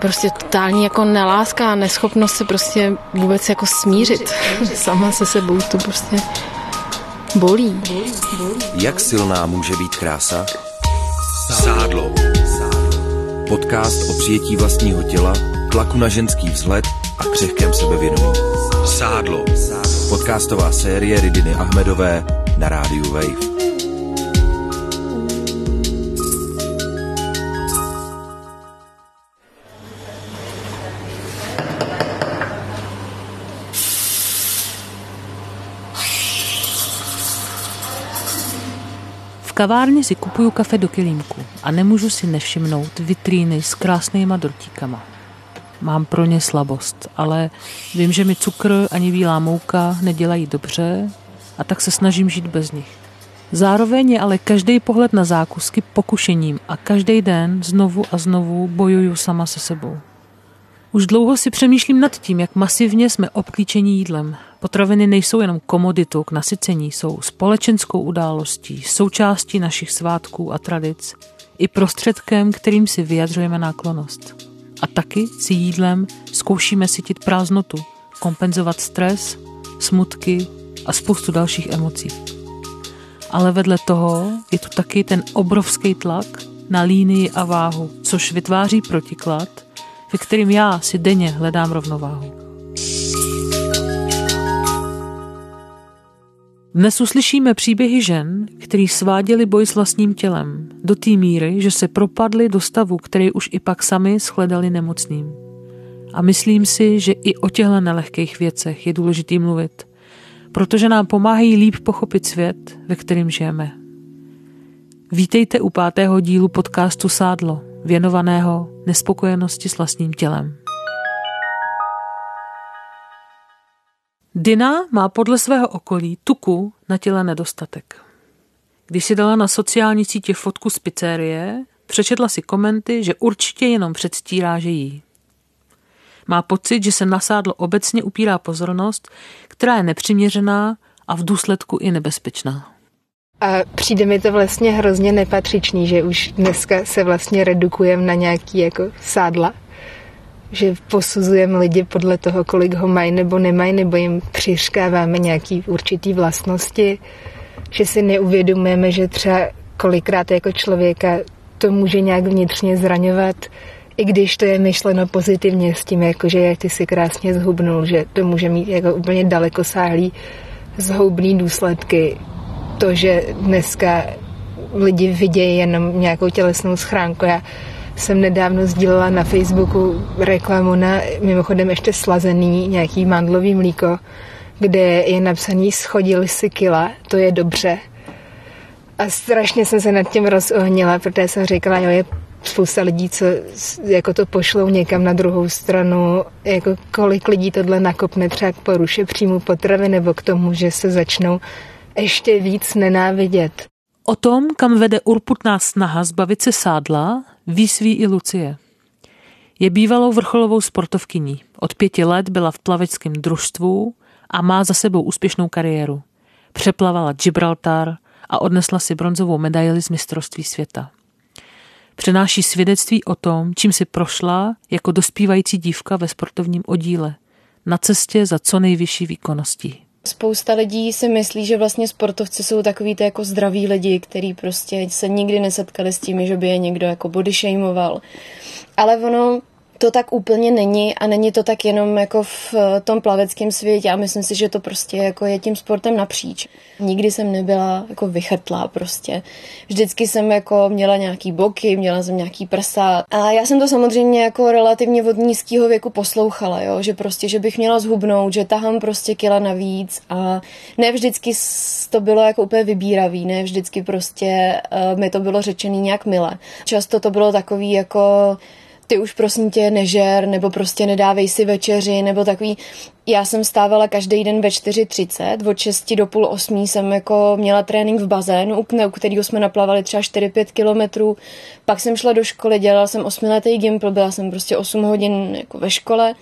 Prostě totální jako neláska a neschopnost se prostě vůbec jako smířit. Sama se sebou to prostě bolí. Jak silná může být krása? Sádlo. Podcast o přijetí vlastního těla, tlaku na ženský vzhled a křehkém sebevědomí. Sádlo. Podcastová série Ridiny Ahmedové na rádiu Wave. Kavárně si kupuju kafe do kilímku a nemůžu si nevšimnout vitríny s krásnýma dortíkama. Mám pro ně slabost, ale vím, že mi cukr ani bílá mouka nedělají dobře a tak se snažím žít bez nich. Zároveň je ale každý pohled na zákusky pokušením a každý den znovu a znovu bojuju sama se sebou. Už dlouho si přemýšlím nad tím, jak masivně jsme obklíčení jídlem. Potraviny nejsou jenom komoditou k nasycení, jsou společenskou událostí, součástí našich svátků a tradic, i prostředkem, kterým si vyjadřujeme náklonost. A taky si jídlem zkoušíme sytit prázdnotu, kompenzovat stres, smutky a spoustu dalších emocí. Ale vedle toho je tu taky ten obrovský tlak na línii a váhu, což vytváří protiklad, ve kterým já si denně hledám rovnováhu. Dnes uslyšíme příběhy žen, který sváděli boj s vlastním tělem do té míry, že se propadly do stavu, který už i pak sami shledali nemocným. A myslím si, že i o těchto nelehkých věcech je důležitý mluvit, protože nám pomáhají líp pochopit svět, ve kterém žijeme. Vítejte u pátého dílu podcastu Sádlo, věnovaného nespokojenosti s vlastním tělem. Dina má podle svého okolí tuku na těle nedostatek. Když si dala na sociální sítě fotku z pizzerie, přečetla si komenty, že určitě jenom předstírá, že jí. Má pocit, že se nasádlo obecně upírá pozornost, která je nepřiměřená a v důsledku i nebezpečná. A přijde mi to vlastně hrozně nepatřičný, že už dneska se vlastně redukujeme na nějaký jako sádla že posuzujeme lidi podle toho, kolik ho mají nebo nemají, nebo jim přiškáváme nějaký určitý vlastnosti, že si neuvědomujeme, že třeba kolikrát jako člověka to může nějak vnitřně zraňovat, i když to je myšleno pozitivně s tím, jako že jak ty si krásně zhubnul, že to může mít jako úplně dalekosáhlý zhoubný důsledky. To, že dneska lidi vidějí jenom nějakou tělesnou schránku. Já jsem nedávno sdílela na Facebooku reklamu na mimochodem ještě slazený nějaký mandlový mlíko, kde je napsaný schodili si kila, to je dobře. A strašně jsem se nad tím rozohnila, protože jsem říkala, jo, je spousta lidí, co jako to pošlou někam na druhou stranu, jako kolik lidí tohle nakopne třeba k poruše příjmu potravy nebo k tomu, že se začnou ještě víc nenávidět. O tom, kam vede urputná snaha zbavit se sádla, výsví i Lucie. Je bývalou vrcholovou sportovkyní. Od pěti let byla v plaveckém družstvu a má za sebou úspěšnou kariéru. Přeplavala Gibraltar a odnesla si bronzovou medaili z mistrovství světa. Přenáší svědectví o tom, čím si prošla jako dospívající dívka ve sportovním oddíle na cestě za co nejvyšší výkonností. Spousta lidí si myslí, že vlastně sportovci jsou takový ty jako zdraví lidi, kteří prostě se nikdy nesetkali s tím, že by je někdo jako body shameoval. Ale ono to tak úplně není a není to tak jenom jako v eh, tom plaveckém světě a myslím si, že to prostě jako je tím sportem napříč. Nikdy jsem nebyla jako vychrtlá prostě. Vždycky jsem jako měla nějaký boky, měla jsem nějaký prsa a já jsem to samozřejmě jako relativně od nízkého věku poslouchala, jo? že prostě, že bych měla zhubnout, že tahám prostě kila navíc a ne vždycky to bylo jako úplně vybíravý, ne vždycky prostě uh, mi to bylo řečený nějak mile. Často to bylo takový jako ty už prosím tě nežer, nebo prostě nedávej si večeři, nebo takový. Já jsem stávala každý den ve 4.30, od 6 do půl 8 jsem jako měla trénink v bazénu, u kterého jsme naplavali třeba 4-5 kilometrů. Pak jsem šla do školy, dělala jsem 8-letý gimpl, byla jsem prostě 8 hodin jako ve škole.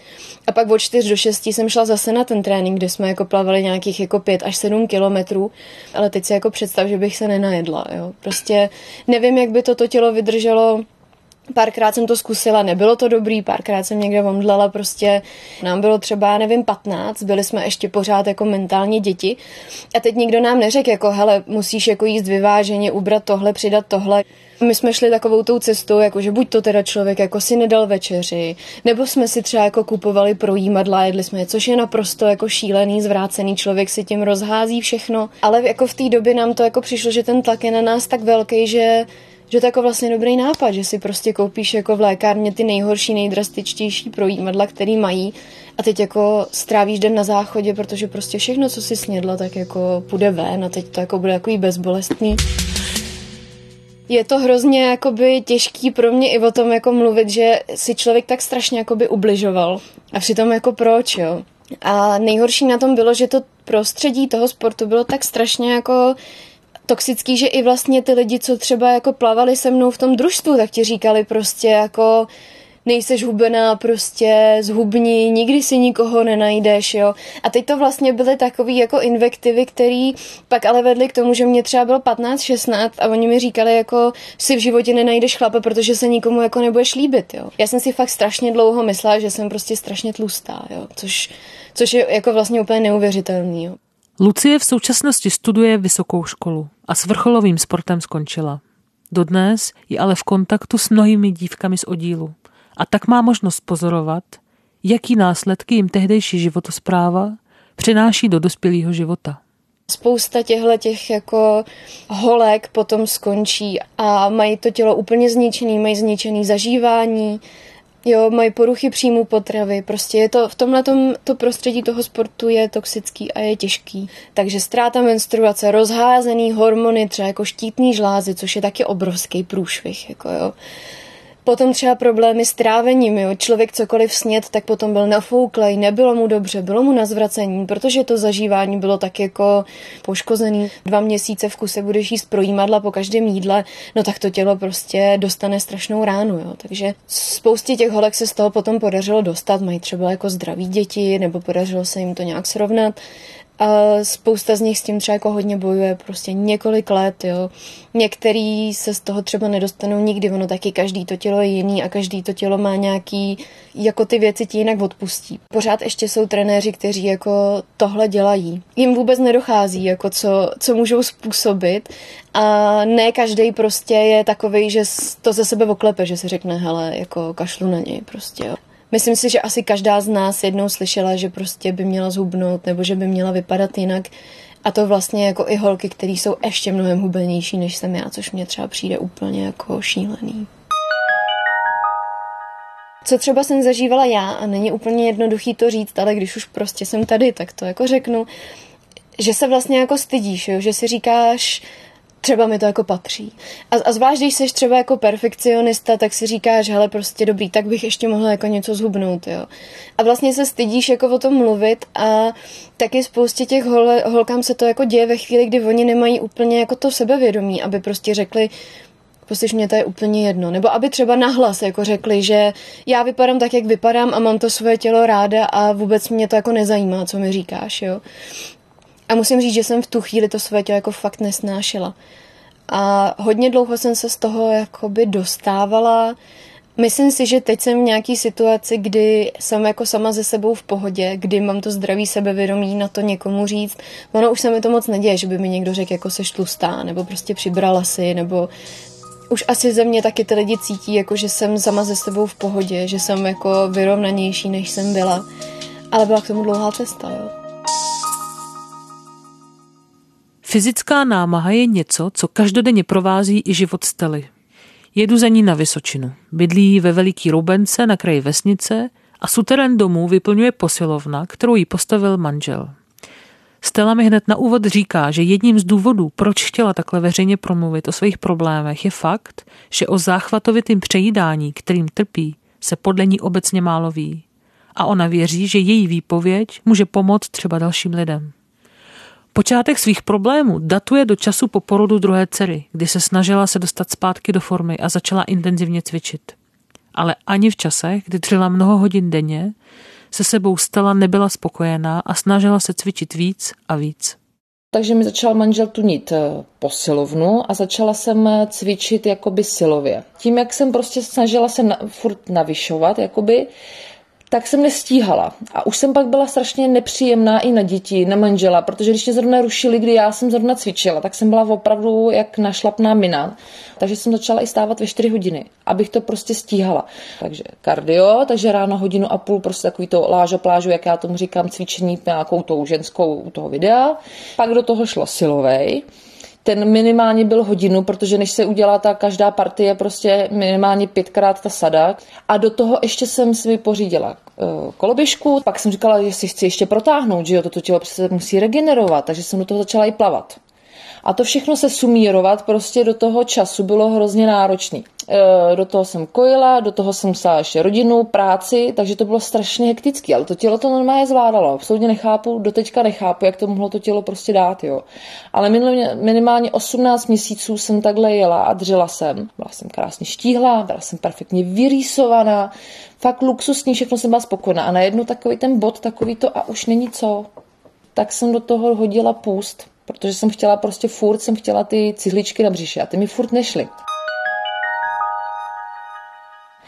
A pak od 4 do 6 jsem šla zase na ten trénink, kde jsme jako plavali nějakých jako 5 až 7 kilometrů. Ale teď si jako představ, že bych se nenajedla. Jo. Prostě nevím, jak by toto tělo vydrželo Párkrát jsem to zkusila, nebylo to dobrý, párkrát jsem někde omdlela, prostě nám bylo třeba, nevím, 15, byli jsme ještě pořád jako mentálně děti a teď nikdo nám neřekl, jako hele, musíš jako jíst vyváženě, ubrat tohle, přidat tohle. My jsme šli takovou tou cestou, jako že buď to teda člověk jako si nedal večeři, nebo jsme si třeba jako kupovali projímadla, jedli jsme je, což je naprosto jako šílený, zvrácený, člověk si tím rozhází všechno. Ale jako v té době nám to jako přišlo, že ten tlak je na nás tak velký, že že to je jako vlastně dobrý nápad, že si prostě koupíš jako v lékárně ty nejhorší, nejdrastičtější projímadla, který mají a teď jako strávíš den na záchodě, protože prostě všechno, co si snědla, tak jako půjde ven a teď to jako bude jako bezbolestný. Je to hrozně jakoby těžký pro mě i o tom jako mluvit, že si člověk tak strašně jakoby ubližoval. A přitom jako proč, jo? A nejhorší na tom bylo, že to prostředí toho sportu bylo tak strašně jako toxický, že i vlastně ty lidi, co třeba jako plavali se mnou v tom družstvu, tak ti říkali prostě jako nejseš hubená, prostě zhubní, nikdy si nikoho nenajdeš, jo. A teď to vlastně byly takový jako invektivy, který pak ale vedly k tomu, že mě třeba bylo 15, 16 a oni mi říkali jako si v životě nenajdeš chlapa, protože se nikomu jako nebudeš líbit, jo. Já jsem si fakt strašně dlouho myslela, že jsem prostě strašně tlustá, jo. Což, což je jako vlastně úplně neuvěřitelný, jo. Lucie v současnosti studuje vysokou školu a s vrcholovým sportem skončila. Dodnes je ale v kontaktu s mnohými dívkami z oddílu a tak má možnost pozorovat, jaký následky jim tehdejší životospráva přináší do dospělého života. Spousta těchto těch jako holek potom skončí a mají to tělo úplně zničený, mají zničený zažívání, Jo, mají poruchy příjmu potravy, prostě je to v tomhle to prostředí toho sportu je toxický a je těžký. Takže ztráta menstruace, rozházený hormony, třeba jako štítný žlázy, což je taky obrovský průšvih, jako jo. Potom třeba problémy s trávením, jo. Člověk cokoliv snět, tak potom byl nafouklej, nebylo mu dobře, bylo mu na zvracení, protože to zažívání bylo tak jako poškozený. Dva měsíce v kuse budeš jíst projímadla po každém jídle, no tak to tělo prostě dostane strašnou ránu, jo. Takže spoustě těch holek se z toho potom podařilo dostat, mají třeba jako zdraví děti, nebo podařilo se jim to nějak srovnat. A spousta z nich s tím třeba jako hodně bojuje prostě několik let, jo. Některý se z toho třeba nedostanou nikdy, ono taky každý to tělo je jiný a každý to tělo má nějaký, jako ty věci ti jinak odpustí. Pořád ještě jsou trenéři, kteří jako tohle dělají. Jim vůbec nedochází, jako co, co můžou způsobit a ne každý prostě je takový, že to ze sebe oklepe, že se řekne, hele, jako kašlu na něj prostě, jo. Myslím si, že asi každá z nás jednou slyšela, že prostě by měla zhubnout nebo že by měla vypadat jinak. A to vlastně jako i holky, které jsou ještě mnohem hubenější než jsem já, což mě třeba přijde úplně jako šílený. Co třeba jsem zažívala já, a není úplně jednoduchý to říct, ale když už prostě jsem tady, tak to jako řeknu, že se vlastně jako stydíš, jo? že si říkáš, třeba mi to jako patří. A, a zvlášť, když jsi třeba jako perfekcionista, tak si říkáš, hele, prostě dobrý, tak bych ještě mohla jako něco zhubnout, jo. A vlastně se stydíš jako o tom mluvit a taky spoustě těch hol, holkám se to jako děje ve chvíli, kdy oni nemají úplně jako to sebevědomí, aby prostě řekli, prostě mě to je úplně jedno. Nebo aby třeba nahlas jako řekli, že já vypadám tak, jak vypadám a mám to svoje tělo ráda a vůbec mě to jako nezajímá, co mi říkáš, jo. A musím říct, že jsem v tu chvíli to své tělo jako fakt nesnášela. A hodně dlouho jsem se z toho jakoby dostávala. Myslím si, že teď jsem v nějaký situaci, kdy jsem jako sama ze sebou v pohodě, kdy mám to zdraví sebevědomí na to někomu říct. Ono už se mi to moc neděje, že by mi někdo řekl, jako seš tlustá, nebo prostě přibrala si, nebo už asi ze mě taky ty lidi cítí, jako že jsem sama ze sebou v pohodě, že jsem jako vyrovnanější, než jsem byla. Ale byla k tomu dlouhá cesta, jo. Fyzická námaha je něco, co každodenně provází i život Stely. Jedu za ní na Vysočinu. Bydlí ve Veliký Roubence na kraji vesnice a suterén domů vyplňuje posilovna, kterou jí postavil manžel. Stella mi hned na úvod říká, že jedním z důvodů, proč chtěla takhle veřejně promluvit o svých problémech, je fakt, že o záchvatovitým přejídání, kterým trpí, se podle ní obecně málo ví. A ona věří, že její výpověď může pomoct třeba dalším lidem. Počátek svých problémů datuje do času po porodu druhé dcery, kdy se snažila se dostat zpátky do formy a začala intenzivně cvičit. Ale ani v časech, kdy dřela mnoho hodin denně, se sebou stala nebyla spokojená a snažila se cvičit víc a víc. Takže mi začal manžel tunit eh, posilovnu a začala jsem eh, cvičit jakoby silově. Tím, jak jsem prostě snažila se na, furt navyšovat, jakoby, tak jsem nestíhala. A už jsem pak byla strašně nepříjemná i na děti, na manžela, protože když mě zrovna rušili, kdy já jsem zrovna cvičila, tak jsem byla opravdu jak našlapná mina. Takže jsem začala i stávat ve 4 hodiny, abych to prostě stíhala. Takže kardio, takže ráno hodinu a půl prostě takový to lážo plážu, jak já tomu říkám, cvičení nějakou tou ženskou u toho videa. Pak do toho šlo silovej ten minimálně byl hodinu, protože než se udělá ta každá partie, prostě minimálně pětkrát ta sada. A do toho ještě jsem si pořídila eh, koloběžku, pak jsem říkala, že si chci ještě protáhnout, že jo, toto tělo přece musí regenerovat, takže jsem do toho začala i plavat. A to všechno se sumírovat prostě do toho času bylo hrozně náročný. E, do toho jsem kojila, do toho jsem musela ještě rodinu, práci, takže to bylo strašně hektické, ale to tělo to normálně zvládalo. Absolutně nechápu, doteďka nechápu, jak to mohlo to tělo prostě dát, jo. Ale minimálně 18 měsíců jsem takhle jela a dřela jsem. Byla jsem krásně štíhla, byla jsem perfektně vyrýsovaná, fakt luxusní, všechno jsem byla spokojená. A najednou takový ten bod, takový to a už není co. Tak jsem do toho hodila půst protože jsem chtěla prostě furt, jsem chtěla ty cihličky na břiše a ty mi furt nešly.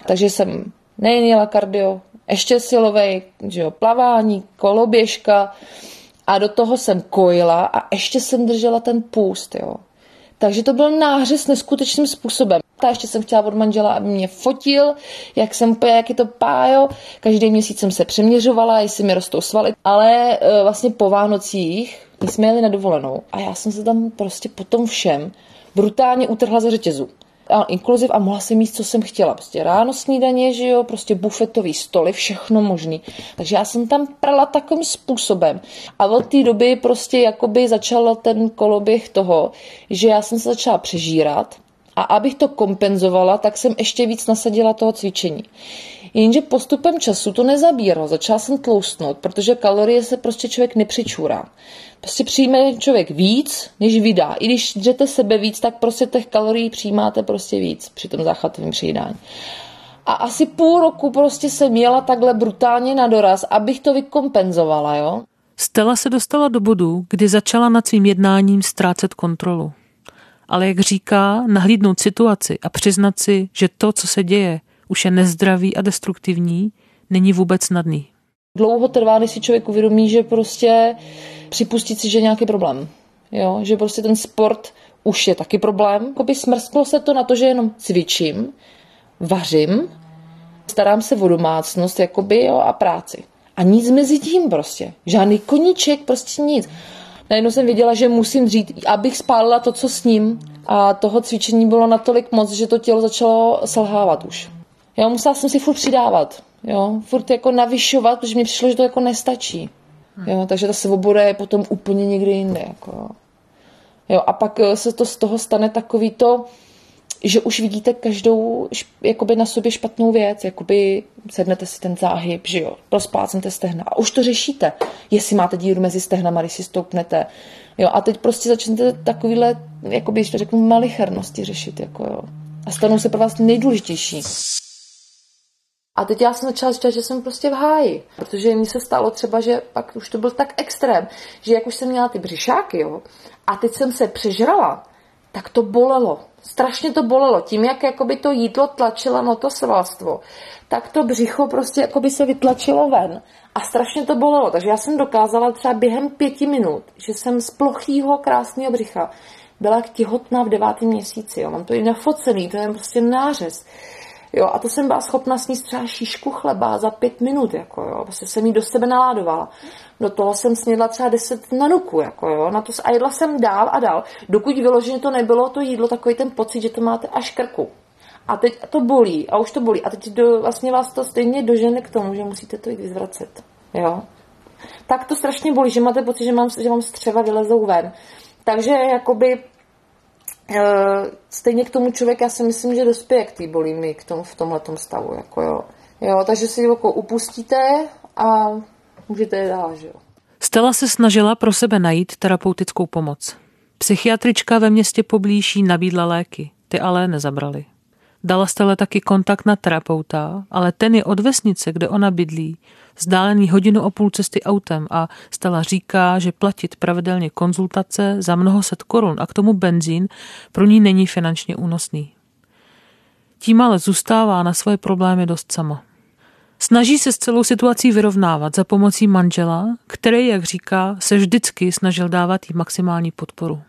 Takže jsem nejen jela kardio, ještě silovej, že jo, plavání, koloběžka a do toho jsem kojila a ještě jsem držela ten půst, jo. Takže to byl nářez neskutečným způsobem. Ta ještě jsem chtěla od manžela, aby mě fotil, jak jsem, jak je to pájo. Každý měsíc jsem se přeměřovala, jestli mi rostou svaly. Ale e, vlastně po Vánocích my jsme jeli na dovolenou a já jsem se tam prostě po tom všem brutálně utrhla ze řetězu. A inkluziv a mohla jsem jíst, co jsem chtěla. Prostě ráno snídaně, že jo, prostě bufetový stoly, všechno možný. Takže já jsem tam prala takovým způsobem. A od té doby prostě jakoby začal ten koloběh toho, že já jsem se začala přežírat a abych to kompenzovala, tak jsem ještě víc nasadila toho cvičení. Jenže postupem času to nezabíralo. Začala jsem tloustnout, protože kalorie se prostě člověk nepřičůrá. Prostě přijme člověk víc, než vydá. I když dřete sebe víc, tak prostě těch kalorií přijímáte prostě víc při tom záchvatovém přijídání. A asi půl roku prostě jsem jela takhle brutálně na doraz, abych to vykompenzovala, jo. Stella se dostala do bodu, kdy začala nad svým jednáním ztrácet kontrolu. Ale jak říká, nahlídnout situaci a přiznat si, že to, co se děje, už je nezdravý a destruktivní, není vůbec snadný. Dlouho trvá, než si člověk uvědomí, že prostě připustit si, že je nějaký problém. Jo? Že prostě ten sport už je taky problém. Jakoby smrsklo se to na to, že jenom cvičím, vařím, starám se o domácnost jakoby, jo, a práci. A nic mezi tím prostě. Žádný koníček, prostě nic. Najednou jsem věděla, že musím dřít, abych spálila to, co s ním. A toho cvičení bylo natolik moc, že to tělo začalo selhávat už. Jo, musela jsem si furt přidávat. Jo, furt jako navyšovat, protože mi přišlo, že to jako nestačí. Jo, takže ta svoboda je potom úplně někde jinde. Jako, jo. jo. a pak eh, se to z toho stane takový to, že už vidíte každou jakoby na sobě špatnou věc, jakoby sednete si ten záhyb, že jo, rozplácnete stehna a už to řešíte, jestli máte díru mezi stehnama, když si stoupnete, jo, a teď prostě začnete takovýhle, jakoby, když to řeknu, malichernosti řešit, jako jo. A stanou se pro vás nejdůležitější. A teď já jsem začala říkat, že jsem prostě v háji, protože mi se stalo třeba, že pak už to byl tak extrém, že jak už jsem měla ty břišáky, jo, a teď jsem se přežrala, tak to bolelo. Strašně to bolelo. Tím, jak jakoby to jídlo tlačilo na to svalstvo, tak to břicho prostě jakoby se vytlačilo ven. A strašně to bolelo. Takže já jsem dokázala třeba během pěti minut, že jsem z plochýho krásného břicha byla těhotná v devátém měsíci. Jo. Mám to i nafocený, to je prostě nářez. Jo, a to jsem byla schopna sníst třeba šíšku chleba za pět minut, jako jo. Vlastně jsem jí do sebe naládovala. Do toho jsem snědla třeba deset nanuku, jako jo. Na to, a jedla jsem dál a dál, dokud vyloženě to nebylo to jídlo, takový ten pocit, že to máte až krku. A teď to bolí, a už to bolí. A teď do, vlastně vás to stejně dožene k tomu, že musíte to jít vyzvracet. Jo. Tak to strašně bolí, že máte pocit, že, mám, že vám střeva vylezou ven. Takže jakoby stejně k tomu člověk, já si myslím, že dospěje k té bolími k tomu, v tomhle stavu. Jako jo. Jo, takže si jako upustíte a můžete je dál, že jo. Stella se snažila pro sebe najít terapeutickou pomoc. Psychiatrička ve městě poblíží nabídla léky, ty ale nezabrali. Dala Stele taky kontakt na terapeuta, ale ten je od vesnice, kde ona bydlí, vzdálený hodinu a půl cesty autem a Stella říká, že platit pravidelně konzultace za mnoho set korun a k tomu benzín pro ní není finančně únosný. Tím ale zůstává na svoje problémy dost sama. Snaží se s celou situací vyrovnávat za pomocí manžela, který, jak říká, se vždycky snažil dávat jí maximální podporu.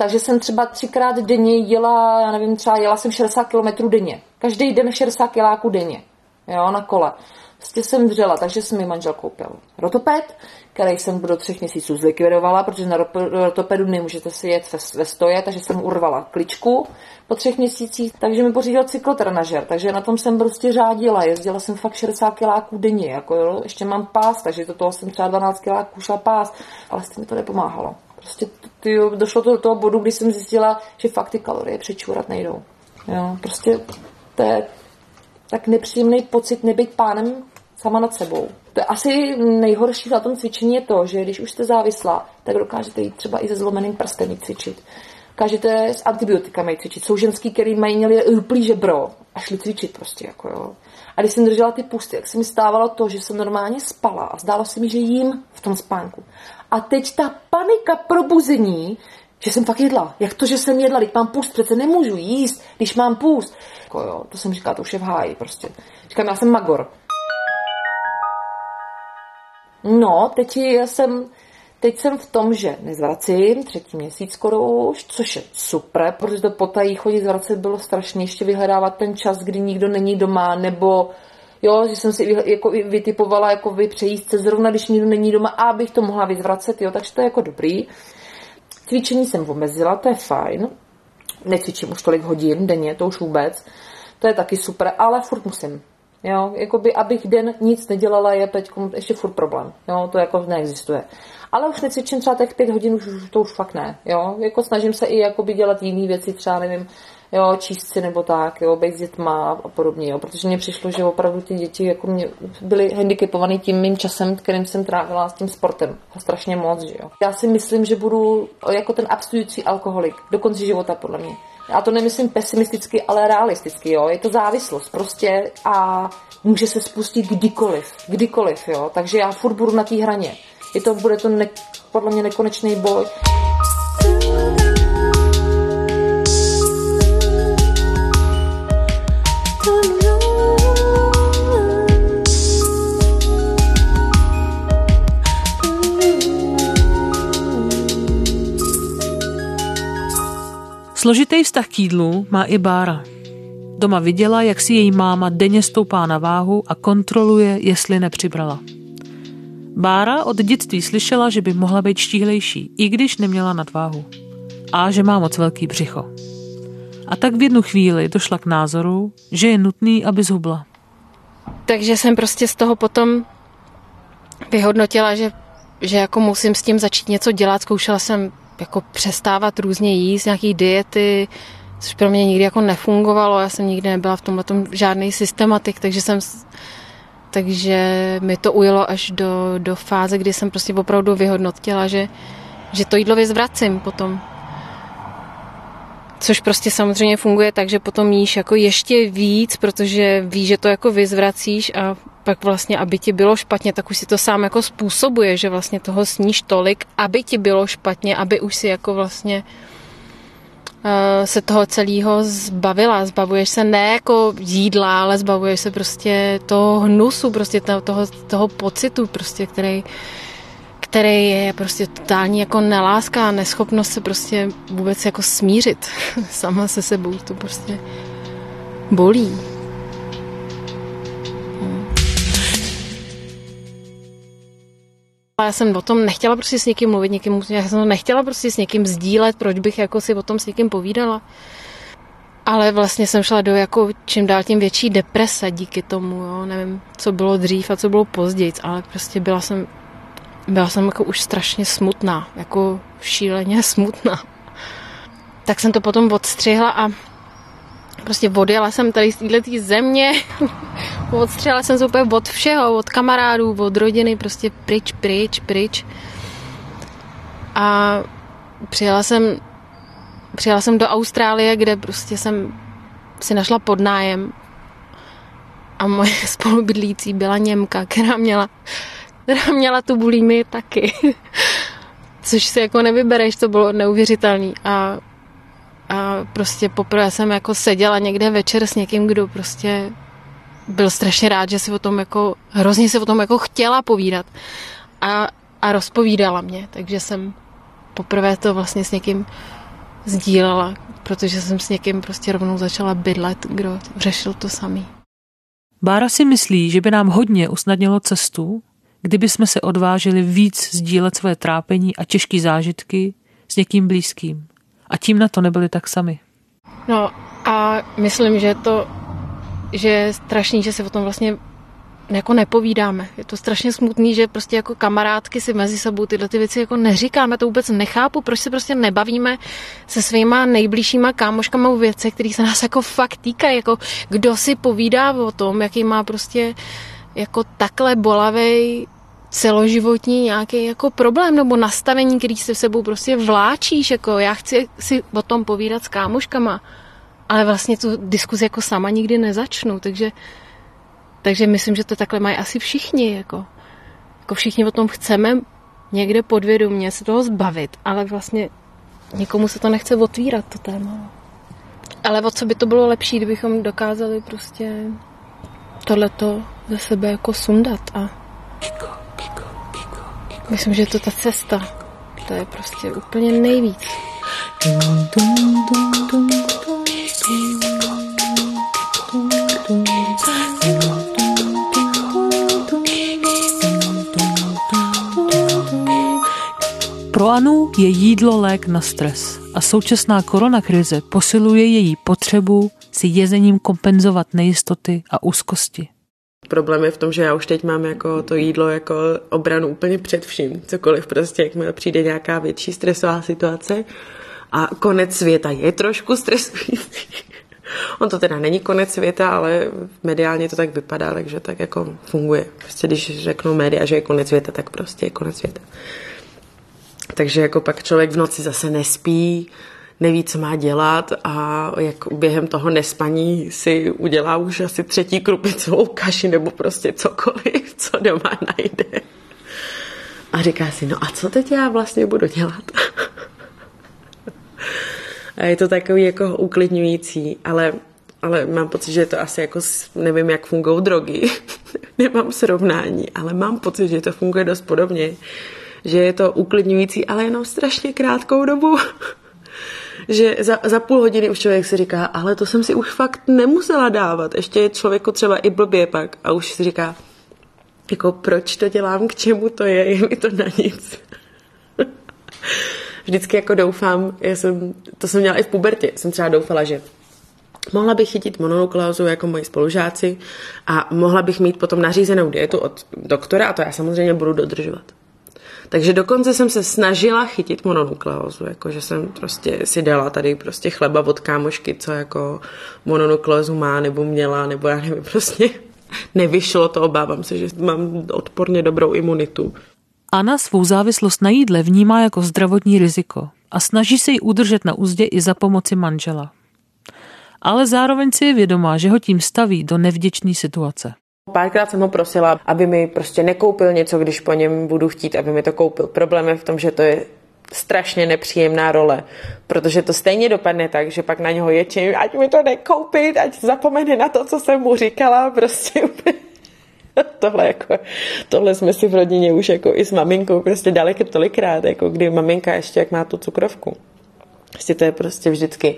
Takže jsem třeba třikrát denně jela, já nevím, třeba jela jsem 60 km denně. Každý den 60 kiláků denně, jo, na kole. Prostě jsem dřela, takže jsem mi manžel koupil rotoped, který jsem do třech měsíců zlikvidovala, protože na rotopedu nemůžete si jet ve stoje, takže jsem urvala kličku po třech měsících, takže mi pořídil cyklotrenažer, takže na tom jsem prostě řádila, jezdila jsem fakt 60 kiláků denně, jako jo, ještě mám pás, takže do toho jsem třeba 12 kiláků šla pás, ale s tím to nepomáhalo. Prostě tyjo, došlo to do toho bodu, kdy jsem zjistila, že fakt ty kalorie přečůrat nejdou. Jo, prostě to je tak nepříjemný pocit nebyt pánem sama nad sebou. To je asi nejhorší na tom cvičení je to, že když už jste závislá, tak dokážete jít třeba i se zlomeným prstem cvičit. Dokážete s antibiotikami cvičit. Jsou ženský, který mají měli úplný žebro a šli cvičit prostě. Jako jo. A když jsem držela ty pusty, jak se mi stávalo to, že jsem normálně spala a zdálo se mi, že jím v tom spánku. A teď ta panika probuzení, že jsem fakt jedla. Jak to, že jsem jedla, když mám půst, přece nemůžu jíst, když mám půst. Jako jo, to jsem říkala, to už je v háji prostě. Říkám, já jsem magor. No, teď jsem, teď jsem v tom, že nezvracím, třetí měsíc skoro už, což je super, protože to potají chodit zvracet bylo strašně, ještě vyhledávat ten čas, kdy nikdo není doma, nebo jo, že jsem si jako vytipovala jako vy přejíst se zrovna, když nikdo není doma, a abych to mohla vyzvracet, jo, takže to je jako dobrý. Cvičení jsem omezila, to je fajn. Necvičím už tolik hodin denně, to už vůbec. To je taky super, ale furt musím. Jo, jakoby, abych den nic nedělala, je teď ještě furt problém. Jo, to jako neexistuje. Ale už necvičím třeba těch pět hodin, už, to už fakt ne. Jo, jako snažím se i jakoby dělat jiné věci, třeba nevím, jo, číst si nebo tak, jo, být s dětma a podobně, jo, protože mně přišlo, že opravdu ty děti jako mě byly handicapované tím mým časem, kterým jsem trávila s tím sportem. Strašně moc, že jo. Já si myslím, že budu jako ten abstující alkoholik do konce života, podle mě. Já to nemyslím pesimisticky, ale realisticky, jo. Je to závislost prostě a může se spustit kdykoliv, kdykoliv, jo. Takže já furt budu na té hraně. Je to, bude to ne, podle mě nekonečný boj. Složitý vztah k jídlu má i Bára. Doma viděla, jak si její máma denně stoupá na váhu a kontroluje, jestli nepřibrala. Bára od dětství slyšela, že by mohla být štíhlejší, i když neměla nadváhu. A že má moc velký břicho. A tak v jednu chvíli došla k názoru, že je nutný, aby zhubla. Takže jsem prostě z toho potom vyhodnotila, že, že jako musím s tím začít něco dělat. Zkoušela jsem jako přestávat různě jíst, nějaký diety, což pro mě nikdy jako nefungovalo. Já jsem nikdy nebyla v tomhle žádný systematik, takže jsem takže mi to ujelo až do, do fáze, kdy jsem prostě opravdu vyhodnotila, že, že to jídlo vyzvracím potom. Což prostě samozřejmě funguje tak, že potom jíš jako ještě víc, protože víš, že to jako vyzvracíš a pak vlastně, aby ti bylo špatně, tak už si to sám jako způsobuje, že vlastně toho sníš tolik, aby ti bylo špatně, aby už si jako vlastně uh, se toho celého zbavila. Zbavuješ se ne jako jídla, ale zbavuješ se prostě toho hnusu, prostě toho, toho, toho pocitu, prostě, který, který je prostě totální jako neláska a neschopnost se prostě vůbec jako smířit sama se sebou. To prostě bolí. Já jsem o tom nechtěla prostě s někým mluvit, někým, já jsem to nechtěla prostě s někým sdílet, proč bych jako si o tom s někým povídala. Ale vlastně jsem šla do jako čím dál tím větší deprese díky tomu, jo. Nevím, co bylo dřív a co bylo později, ale prostě byla jsem, byla jsem jako už strašně smutná, jako šíleně smutná. Tak jsem to potom odstřihla a prostě odjela jsem tady z této země, odstřela jsem se úplně od všeho, od kamarádů, od rodiny, prostě pryč, pryč, pryč. A přijela jsem, přijela jsem do Austrálie, kde prostě jsem si našla podnájem a moje spolubydlící byla Němka, která měla, která měla tu bulími taky. Což si jako nevybereš, to bylo neuvěřitelný. A, a prostě poprvé jsem jako seděla někde večer s někým, kdo prostě byl strašně rád, že si o tom jako, hrozně se o tom jako chtěla povídat. A, a rozpovídala mě, takže jsem poprvé to vlastně s někým sdílela, protože jsem s někým prostě rovnou začala bydlet, kdo řešil to samý. Bára si myslí, že by nám hodně usnadnilo cestu, kdyby jsme se odvážili víc sdílet své trápení a těžké zážitky s někým blízkým. A tím na to nebyli tak sami. No a myslím, že to, že je strašný, že se o tom vlastně jako nepovídáme. Je to strašně smutný, že prostě jako kamarádky si mezi sebou tyhle ty věci jako neříkáme, to vůbec nechápu, proč se prostě nebavíme se svýma nejbližšíma kámoškama o věcech, které se nás jako fakt týkají, jako kdo si povídá o tom, jaký má prostě jako takhle bolavej celoživotní nějaký jako problém nebo nastavení, který se v sebou prostě vláčíš, jako já chci si o tom povídat s kámoškama, ale vlastně tu diskuzi jako sama nikdy nezačnu, takže takže myslím, že to takhle mají asi všichni. Jako, jako všichni o tom chceme někde podvědomě se toho zbavit, ale vlastně nikomu se to nechce otvírat, to téma. Ale o co by to bylo lepší, kdybychom dokázali prostě tohleto ze sebe jako sundat a myslím, že je to ta cesta. To je prostě úplně nejvíc. Pro Anu je jídlo lék na stres a současná koronakrize posiluje její potřebu si jezením kompenzovat nejistoty a úzkosti. Problém je v tom, že já už teď mám jako to jídlo jako obranu úplně před vším. Cokoliv prostě, jakmile přijde nějaká větší stresová situace a konec světa je trošku stresující. On to teda není konec světa, ale mediálně to tak vypadá, takže tak jako funguje. Prostě když řeknou média, že je konec světa, tak prostě je konec světa. Takže jako pak člověk v noci zase nespí, neví, co má dělat a jak během toho nespaní si udělá už asi třetí krupicovou kaši nebo prostě cokoliv, co doma najde. A říká si, no a co teď já vlastně budu dělat? a je to takový jako uklidňující, ale, ale mám pocit, že je to asi jako, nevím, jak fungují drogy. Nemám srovnání, ale mám pocit, že to funguje dost podobně že je to uklidňující, ale jenom strašně krátkou dobu. Že za, za půl hodiny už člověk si říká, ale to jsem si už fakt nemusela dávat. Ještě je člověku třeba i blbě pak a už si říká, jako proč to dělám, k čemu to je, je mi to na nic. Vždycky jako doufám, já jsem, to jsem měla i v pubertě, jsem třeba doufala, že Mohla bych chytit mononukleózu jako moji spolužáci a mohla bych mít potom nařízenou dietu od doktora a to já samozřejmě budu dodržovat. Takže dokonce jsem se snažila chytit mononukleózu, jakože jsem prostě si dala tady prostě chleba od kámošky, co jako mononukleózu má nebo měla, nebo já nevím, prostě nevyšlo to, obávám se, že mám odporně dobrou imunitu. Anna svou závislost na jídle vnímá jako zdravotní riziko a snaží se ji udržet na úzdě i za pomoci manžela. Ale zároveň si je vědomá, že ho tím staví do nevděčné situace. Párkrát jsem ho prosila, aby mi prostě nekoupil něco, když po něm budu chtít, aby mi to koupil. Problém je v tom, že to je strašně nepříjemná role, protože to stejně dopadne tak, že pak na něho ječím, ať mi to nekoupit, ať zapomene na to, co jsem mu říkala, prostě tohle, jako, tohle jsme si v rodině už jako i s maminkou prostě daleko tolikrát, jako kdy maminka ještě jak má tu cukrovku. Prostě to je prostě vždycky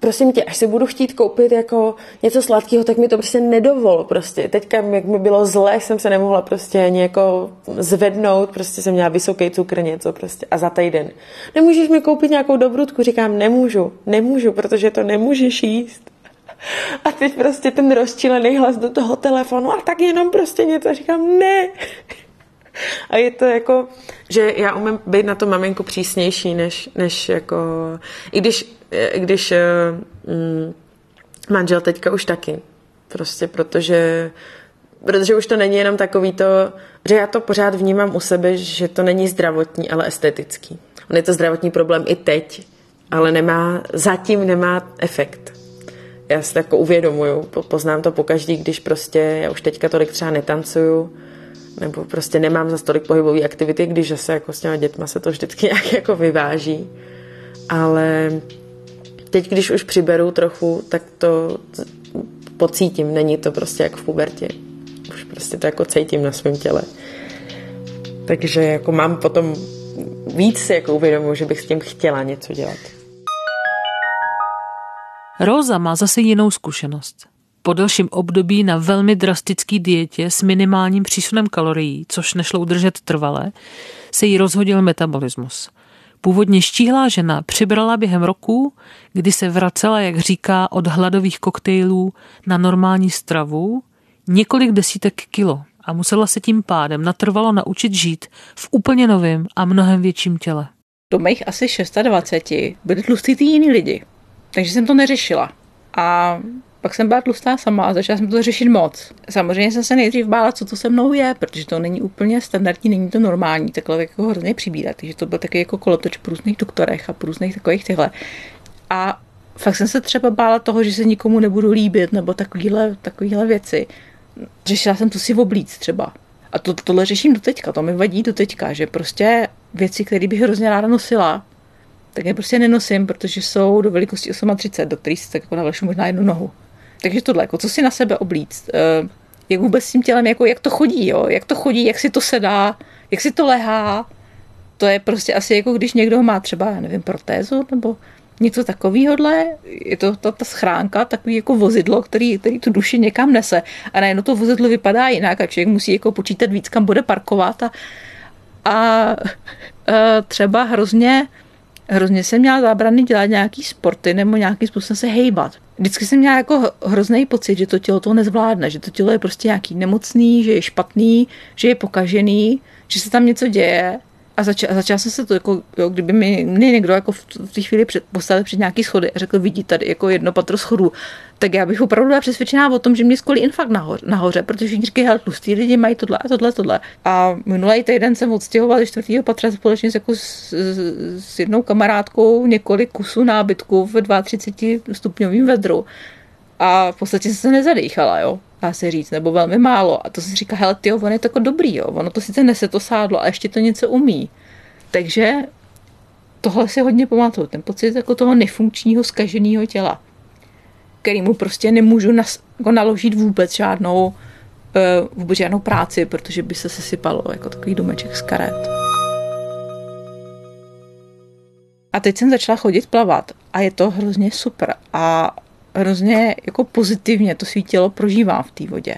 prosím tě, až si budu chtít koupit jako něco sladkého, tak mi to prostě nedovol prostě. Teďka, jak mi bylo zle, jsem se nemohla prostě ani jako zvednout, prostě jsem měla vysoký cukr, něco prostě a za týden. Nemůžeš mi koupit nějakou dobrutku? Říkám, nemůžu, nemůžu, protože to nemůžeš jíst. A teď prostě ten rozčilený hlas do toho telefonu a tak jenom prostě něco. Říkám, ne. A je to jako, že já umím být na to maminku přísnější, než, než jako, i když když mm, manžel teďka už taky. Prostě protože protože už to není jenom takový to, že já to pořád vnímám u sebe, že to není zdravotní, ale estetický. On je to zdravotní problém i teď, ale nemá, zatím nemá efekt. já si to jako uvědomuju, poznám to pokaždý, když prostě já už teďka tolik třeba netancuju, nebo prostě nemám za tolik pohybové aktivity, když zase jako s těma dětma se to vždycky nějak jako vyváží. Ale teď, když už přiberu trochu, tak to pocítím, není to prostě jak v pubertě. Už prostě to jako cítím na svém těle. Takže jako mám potom víc si jako uvědomuji, že bych s tím chtěla něco dělat. Rosa má zase jinou zkušenost. Po delším období na velmi drastický dietě s minimálním přísunem kalorií, což nešlo udržet trvale, se jí rozhodil metabolismus. Původně štíhlá žena přibrala během roku, kdy se vracela, jak říká, od hladových koktejlů na normální stravu, několik desítek kilo a musela se tím pádem natrvalo naučit žít v úplně novém a mnohem větším těle. Do mých asi 26 byli tlustý ty jiný lidi, takže jsem to neřešila. A pak jsem byla tlustá sama a začala jsem to řešit moc. Samozřejmě jsem se nejdřív bála, co to se mnou je, protože to není úplně standardní, není to normální, takhle jako hrozně přibírat. Takže to byl taky jako kolotoč po různých doktorech a různých takových tyhle. A fakt jsem se třeba bála toho, že se nikomu nebudu líbit nebo takovýhle, takovýhle věci. Řešila jsem to si oblíc třeba. A to, tohle řeším do teďka, to mi vadí do teďka, že prostě věci, které bych hrozně ráda nosila, tak je prostě nenosím, protože jsou do velikosti 38, do kterých si tak jako navlešu možná jednu nohu. Takže tohle, jako co si na sebe oblíct, eh, jak vůbec s tím tělem, jako jak to chodí, jo? jak to chodí, jak si to sedá, jak si to lehá. To je prostě asi jako když někdo má třeba, já nevím, protézu nebo něco takovýhodle, je to ta, ta schránka, takový jako vozidlo, který, který tu duši někam nese. A najednou to vozidlo vypadá jinak a člověk musí jako počítat víc, kam bude parkovat a, a, a třeba hrozně hrozně jsem měla zábrany dělat nějaký sporty nebo nějaký způsobem se hejbat. Vždycky jsem měla jako hrozný pocit, že to tělo to nezvládne, že to tělo je prostě nějaký nemocný, že je špatný, že je pokažený, že se tam něco děje a, zač- a začala jsem se to, jako, jo, kdyby mi, někdo jako v té chvíli před, postavil před nějaký schody a řekl, vidí tady jako jedno patro schodů, tak já bych opravdu byla přesvědčená o tom, že mě skolí infarkt nahoře, nahoře protože všichni říkají, hele, tlustí lidi mají tohle a tohle, tohle. A minulý týden jsem odstěhovala čtvrtého patra společně s, jako s, s, jednou kamarádkou několik kusů nábytku v 32 stupňovém vedru. A v podstatě se nezadýchala, jo dá se říct, nebo velmi málo. A to si říká, hele, ty, on je to jako dobrý, jo. ono to sice nese to sádlo a ještě to něco umí. Takže tohle si hodně pamatuju, ten pocit jako toho nefunkčního, skaženého těla, kterýmu prostě nemůžu nas, jako naložit vůbec žádnou, uh, vůbec žádnou práci, protože by se sesypalo jako takový domeček z karet. A teď jsem začala chodit plavat a je to hrozně super. A hrozně jako pozitivně to svítilo prožívám v té vodě.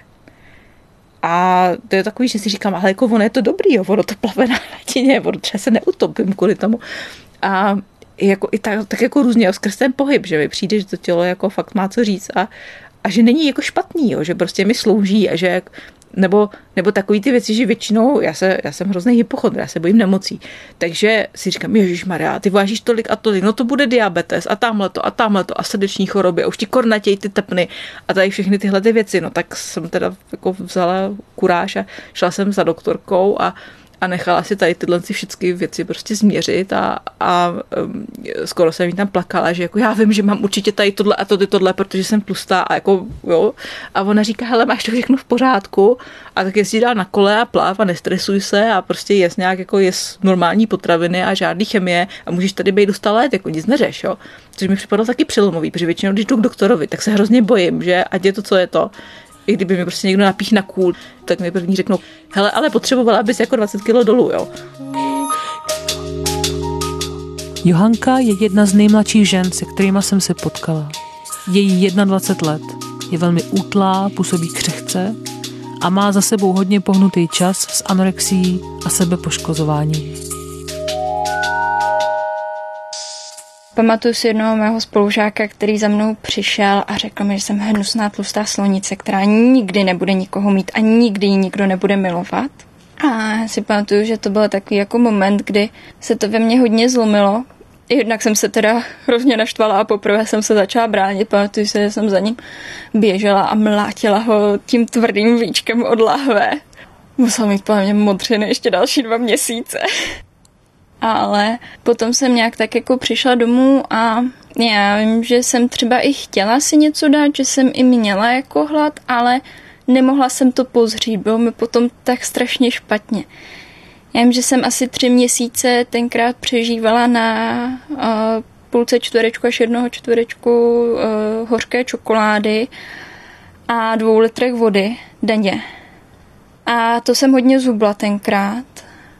A to je takový, že si říkám, ale jako ono je to dobrý, jo, ono to plave na hladině, ono třeba se neutopím kvůli tomu. A jako i tak, tak jako různě, jo, skrz ten pohyb, že mi přijde, že to tělo jako fakt má co říct a, a že není jako špatný, jo, že prostě mi slouží a že nebo, nebo takový ty věci, že většinou, já, se, já jsem hrozný hypochondr, já se bojím nemocí, takže si říkám, Ježíš Maria, ty vážíš tolik a tolik, no to bude diabetes a tamhle to a tamhle to a srdeční choroby a už ti kornatějí ty tepny a tady všechny tyhle ty věci, no tak jsem teda jako vzala kuráž a šla jsem za doktorkou a a nechala si tady tyhle všechny věci prostě změřit a, a um, skoro jsem jí tam plakala, že jako já vím, že mám určitě tady tohle a tohle, tohle, protože jsem tlustá a jako jo. A ona říká, hele, máš to všechno v pořádku a tak jezdí dál na kole a pláv a nestresuj se a prostě jes nějak jako jes normální potraviny a žádný chemie a můžeš tady být dosta let, jako nic neřeš, jo. Což mi připadalo taky přelomový, protože většinou, když jdu k doktorovi, tak se hrozně bojím, že ať je to, co je to, i kdyby mi prostě někdo napích na kůl, tak mi první řeknou, hele, ale potřebovala bys jako 20 kg dolů, jo. Johanka je jedna z nejmladších žen, se kterými jsem se potkala. Je jí 21 let, je velmi útlá, působí křehce a má za sebou hodně pohnutý čas s anorexí a sebepoškozováním. Pamatuju si jednoho mého spolužáka, který za mnou přišel a řekl mi, že jsem hnusná tlustá slonice, která nikdy nebude nikoho mít a nikdy ji nikdo nebude milovat. A si pamatuju, že to byl takový jako moment, kdy se to ve mně hodně zlomilo. Jednak jsem se teda hrozně naštvala a poprvé jsem se začala bránit. Pamatuju si, že jsem za ním běžela a mlátila ho tím tvrdým víčkem od lahve. Musel mít podle mě modřiny ještě další dva měsíce. Ale potom jsem nějak tak jako přišla domů a já vím, že jsem třeba i chtěla si něco dát, že jsem i měla jako hlad, ale nemohla jsem to pozřít, bylo mi potom tak strašně špatně. Já vím, že jsem asi tři měsíce tenkrát přežívala na uh, půlce čtverečku až jednoho čtverečku uh, hořké čokolády a dvou litrech vody denně. A to jsem hodně zubla tenkrát.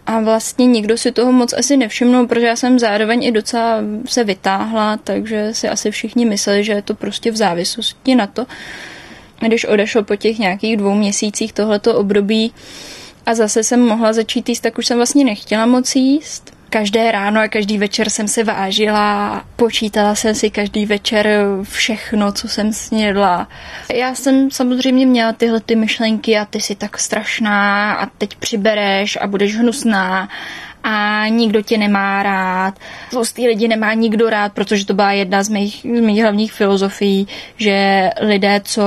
A vlastně nikdo si toho moc asi nevšimnul, protože já jsem zároveň i docela se vytáhla, takže si asi všichni mysleli, že je to prostě v závislosti na to. Když odešlo po těch nějakých dvou měsících tohleto období a zase jsem mohla začít jíst, tak už jsem vlastně nechtěla moc jíst. Každé ráno a každý večer jsem se vážila, počítala jsem si každý večer všechno, co jsem snědla. Já jsem samozřejmě měla tyhle ty myšlenky a ty jsi tak strašná a teď přibereš a budeš hnusná a nikdo tě nemá rád. Tlustý lidi nemá nikdo rád, protože to byla jedna z mých, z mých hlavních filozofií, že lidé, co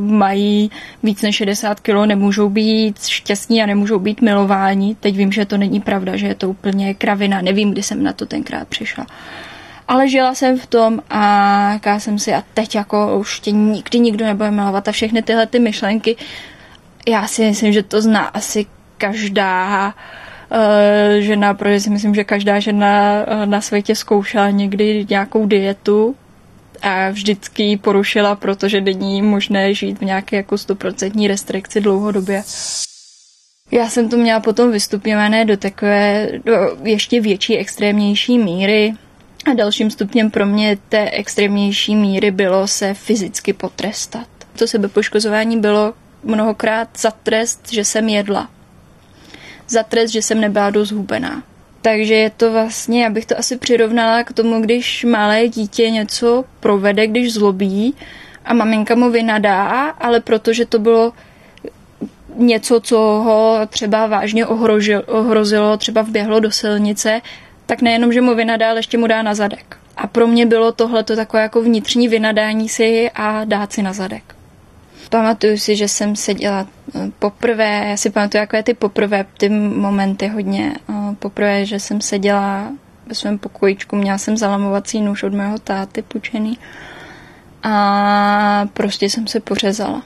mají víc než 60 kg, nemůžou být šťastní a nemůžou být milováni. Teď vím, že to není pravda, že je to úplně kravina. Nevím, kdy jsem na to tenkrát přišla. Ale žila jsem v tom a říkala jsem si, a teď jako už tě nikdy nikdo nebude milovat a všechny tyhle ty myšlenky, já si myslím, že to zná asi každá žena, protože si myslím, že každá žena eh, na světě zkoušela někdy nějakou dietu a vždycky ji porušila, protože není možné žít v nějaké jako stoprocentní restrikci dlouhodobě. Já jsem to měla potom vystupňované do takové do ještě větší, extrémnější míry. A dalším stupněm pro mě té extrémnější míry bylo se fyzicky potrestat. To sebepoškozování bylo mnohokrát za trest, že jsem jedla za trest, že jsem nebyla dost hubená. Takže je to vlastně, abych to asi přirovnala k tomu, když malé dítě něco provede, když zlobí a maminka mu vynadá, ale protože to bylo něco, co ho třeba vážně ohrozilo, třeba vběhlo do silnice, tak nejenom, že mu vynadá, ale ještě mu dá na zadek. A pro mě bylo tohle to takové jako vnitřní vynadání si a dát si na zadek. Pamatuju si, že jsem seděla eh, poprvé, já si pamatuju, jaké ty poprvé, ty momenty hodně. Eh, poprvé, že jsem seděla ve svém pokojičku, měla jsem zalamovací nůž od mého táty půjčený a prostě jsem se pořezala.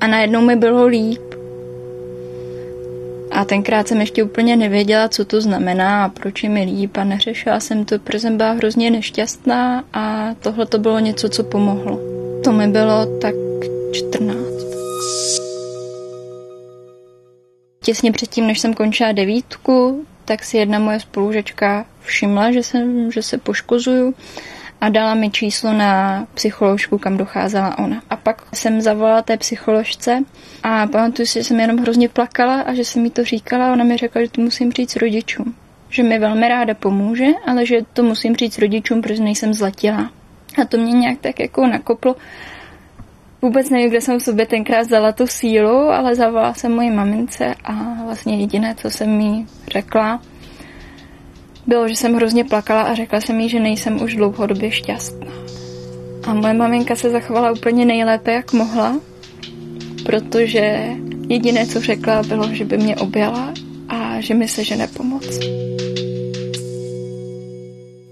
A najednou mi bylo líp. A tenkrát jsem ještě úplně nevěděla, co to znamená a proč je mi líp a neřešila jsem to, protože jsem byla hrozně nešťastná a tohle to bylo něco, co pomohlo. To mi bylo tak 14. Těsně předtím, než jsem končila devítku, tak si jedna moje spolužečka všimla, že, jsem, že se poškozuju a dala mi číslo na psycholožku, kam docházela ona. A pak jsem zavolala té psycholožce a pamatuju si, že jsem jenom hrozně plakala a že jsem mi to říkala ona mi řekla, že to musím říct rodičům. Že mi velmi ráda pomůže, ale že to musím říct rodičům, protože nejsem zlatila. A to mě nějak tak jako nakoplo Vůbec nevím, kde jsem v sobě tenkrát vzala tu sílu, ale zavolala jsem moji mamince a vlastně jediné, co jsem mi řekla, bylo, že jsem hrozně plakala a řekla jsem jí, že nejsem už dlouhodobě šťastná. A moje maminka se zachovala úplně nejlépe, jak mohla, protože jediné, co řekla, bylo, že by mě objala a že mi se žene pomoc.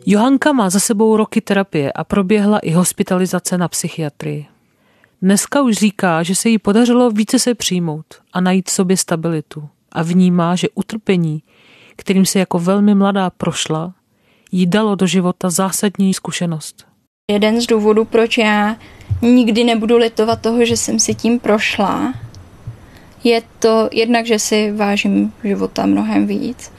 Johanka má za sebou roky terapie a proběhla i hospitalizace na psychiatrii. Dneska už říká, že se jí podařilo více se přijmout a najít sobě stabilitu a vnímá, že utrpení, kterým se jako velmi mladá prošla, jí dalo do života zásadní zkušenost. Jeden z důvodů, proč já nikdy nebudu litovat toho, že jsem si tím prošla, je to jednak, že si vážím života mnohem víc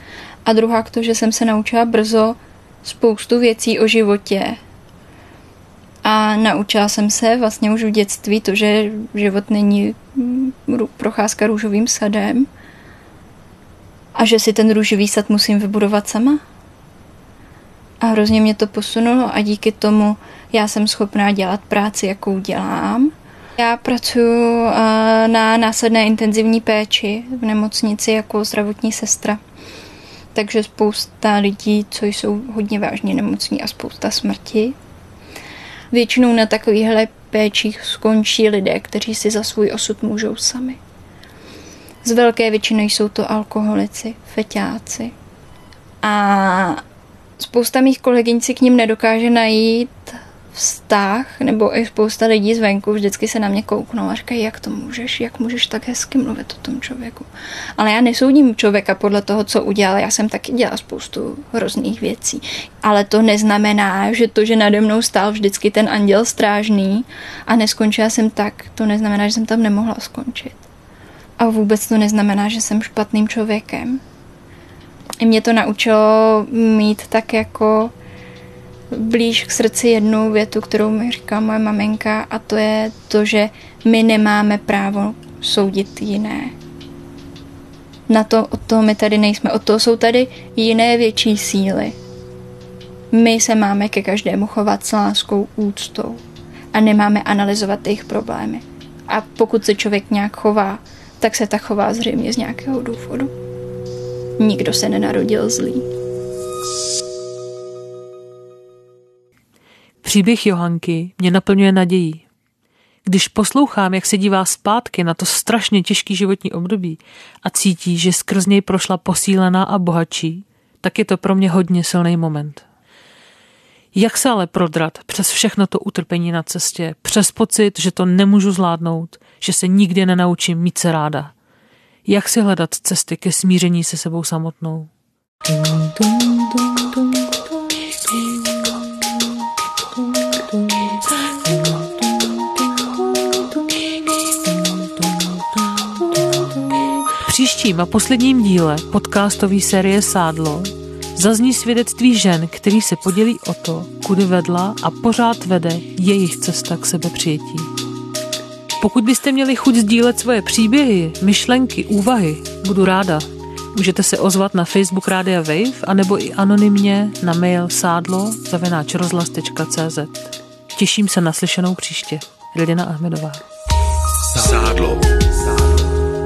a druhá k to, že jsem se naučila brzo spoustu věcí o životě, a naučila jsem se vlastně už v dětství to, že život není procházka růžovým sadem a že si ten růžový sad musím vybudovat sama. A hrozně mě to posunulo a díky tomu já jsem schopná dělat práci, jakou dělám. Já pracuji eh, na následné intenzivní péči v nemocnici jako zdravotní sestra. Takže spousta lidí, co jsou hodně vážně nemocní a spousta smrti. Většinou na takovýchhle péčích skončí lidé, kteří si za svůj osud můžou sami. Z velké většiny jsou to alkoholici, feťáci. A spousta mých kolegyň si k ním nedokáže najít vztah, nebo i spousta lidí zvenku vždycky se na mě kouknou a říkají, jak to můžeš, jak můžeš tak hezky mluvit o tom člověku. Ale já nesoudím člověka podle toho, co udělal. Já jsem taky dělala spoustu hrozných věcí. Ale to neznamená, že to, že nade mnou stál vždycky ten anděl strážný a neskončila jsem tak, to neznamená, že jsem tam nemohla skončit. A vůbec to neznamená, že jsem špatným člověkem. I mě to naučilo mít tak jako blíž k srdci jednu větu, kterou mi říká moje maminka a to je to, že my nemáme právo soudit jiné. Na to, od toho my tady nejsme, od toho jsou tady jiné větší síly. My se máme ke každému chovat s láskou, úctou a nemáme analyzovat jejich problémy. A pokud se člověk nějak chová, tak se tak chová zřejmě z nějakého důvodu. Nikdo se nenarodil zlý. Příběh Johanky mě naplňuje nadějí. Když poslouchám, jak se dívá zpátky na to strašně těžký životní období a cítí, že skrz něj prošla posílená a bohatší, tak je to pro mě hodně silný moment. Jak se ale prodrat přes všechno to utrpení na cestě, přes pocit, že to nemůžu zvládnout, že se nikdy nenaučím mít se ráda? Jak si hledat cesty ke smíření se sebou samotnou? Dum, dum, dum, dum, dum, dum. Příštím a posledním díle podcastové série Sádlo zazní svědectví žen, který se podělí o to, kudy vedla a pořád vede jejich cesta k sebepřijetí. Pokud byste měli chuť sdílet svoje příběhy, myšlenky, úvahy, budu ráda. Můžete se ozvat na Facebook Rádia Wave anebo i anonymně na mail sádlo zavináčrozhlas.cz Těším se na slyšenou příště. Lidina Ahmedová. Sádlo.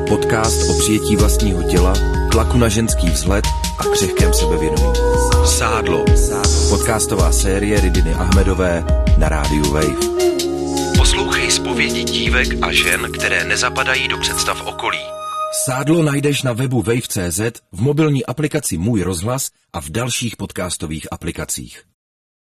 Podcast o přijetí vlastního těla, tlaku na ženský vzhled a křehkém sebevědomí. Sádlo. Podcastová série Ridiny Ahmedové na rádiu Wave. Poslouchej zpovědi dívek a žen, které nezapadají do představ okolí. Sádlo najdeš na webu wave.cz, v mobilní aplikaci Můj rozhlas a v dalších podcastových aplikacích.